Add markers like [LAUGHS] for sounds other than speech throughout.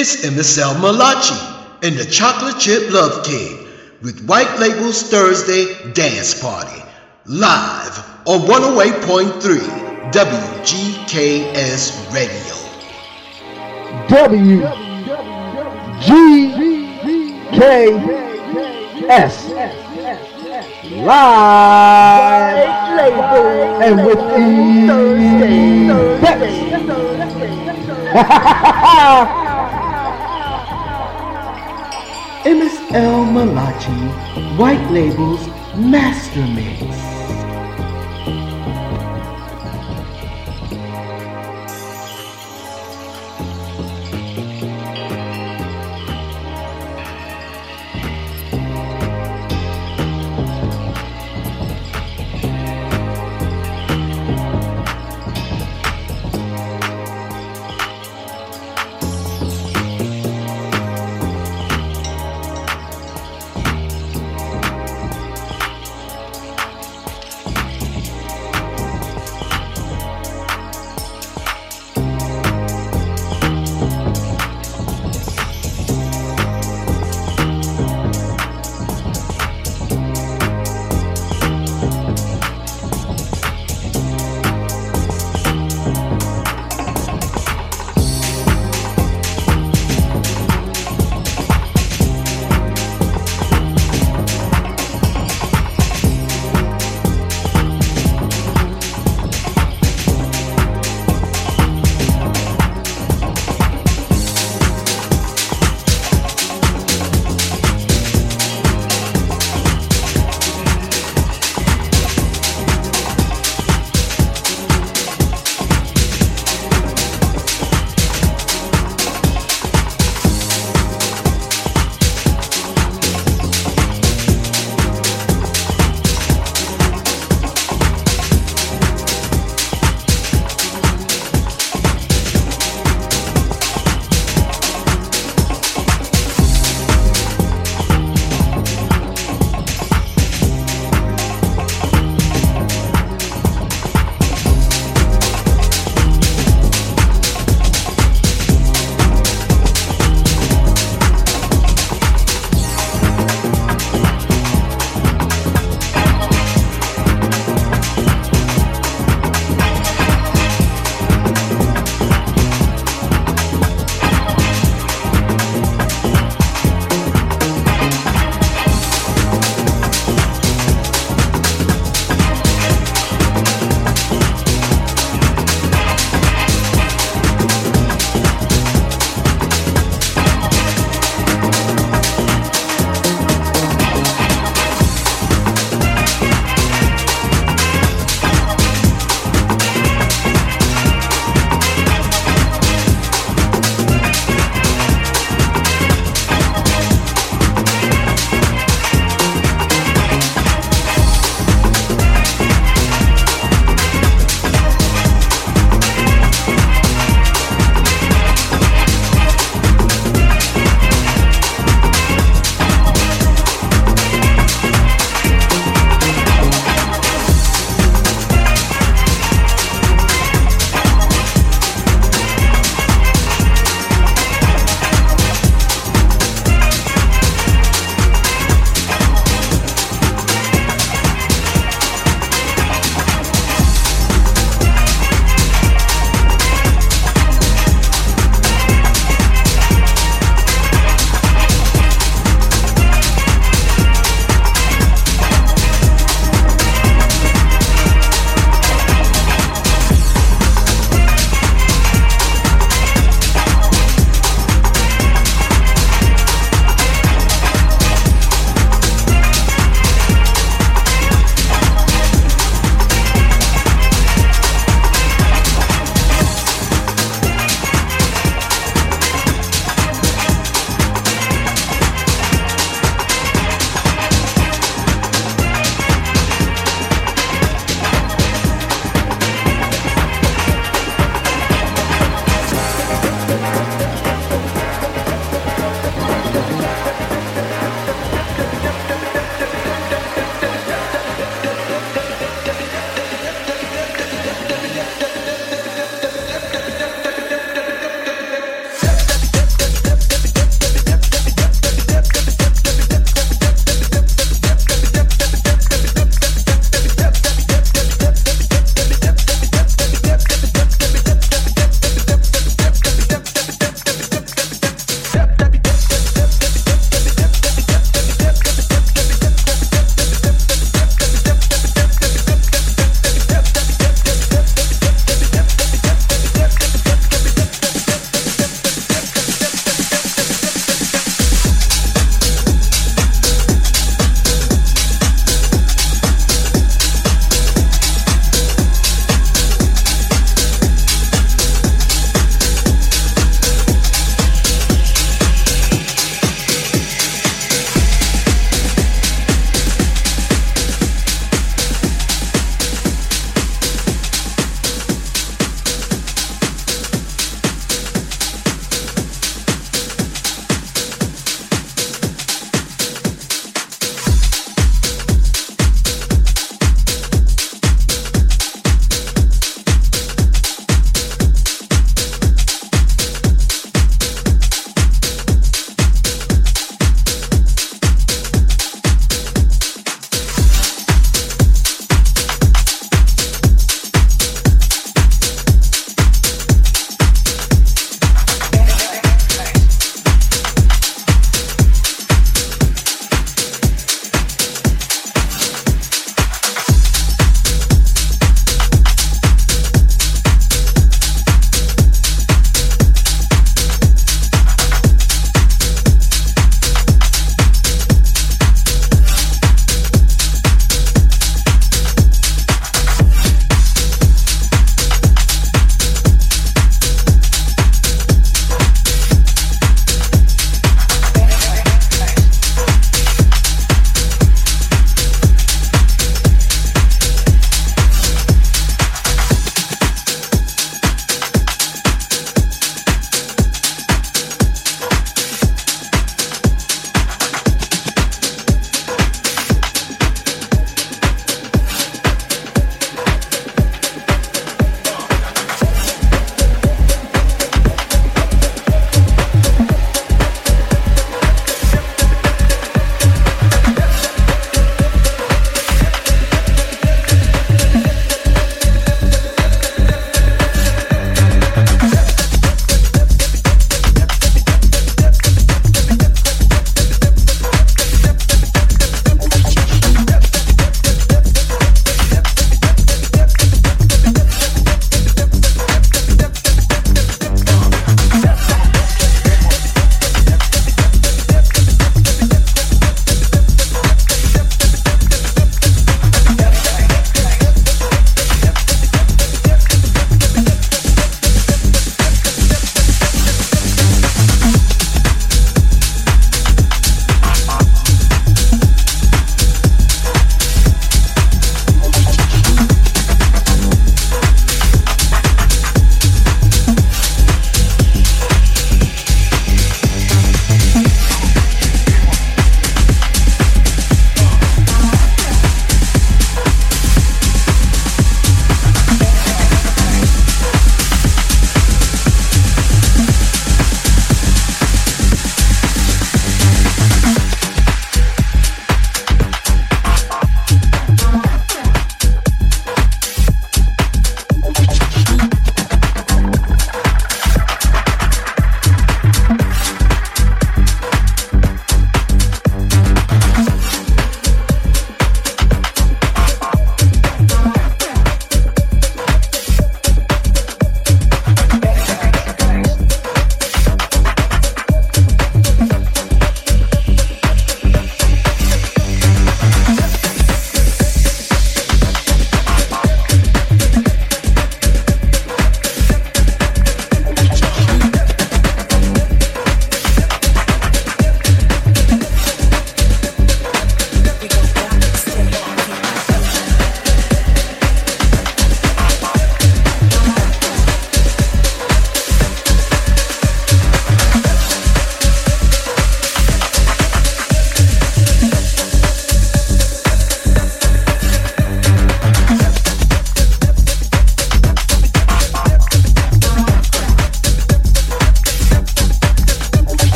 It's MSL Malachi and the Chocolate Chip Love Cake with White Label's Thursday Dance Party. Live on 108.3 WGKS Radio. WGKS. Live and with the [LAUGHS] MSL Malachi White Labels Master Mix.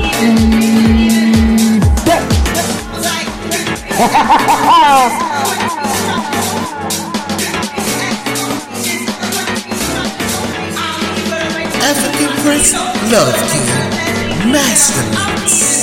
Time to shoot my steal. You know,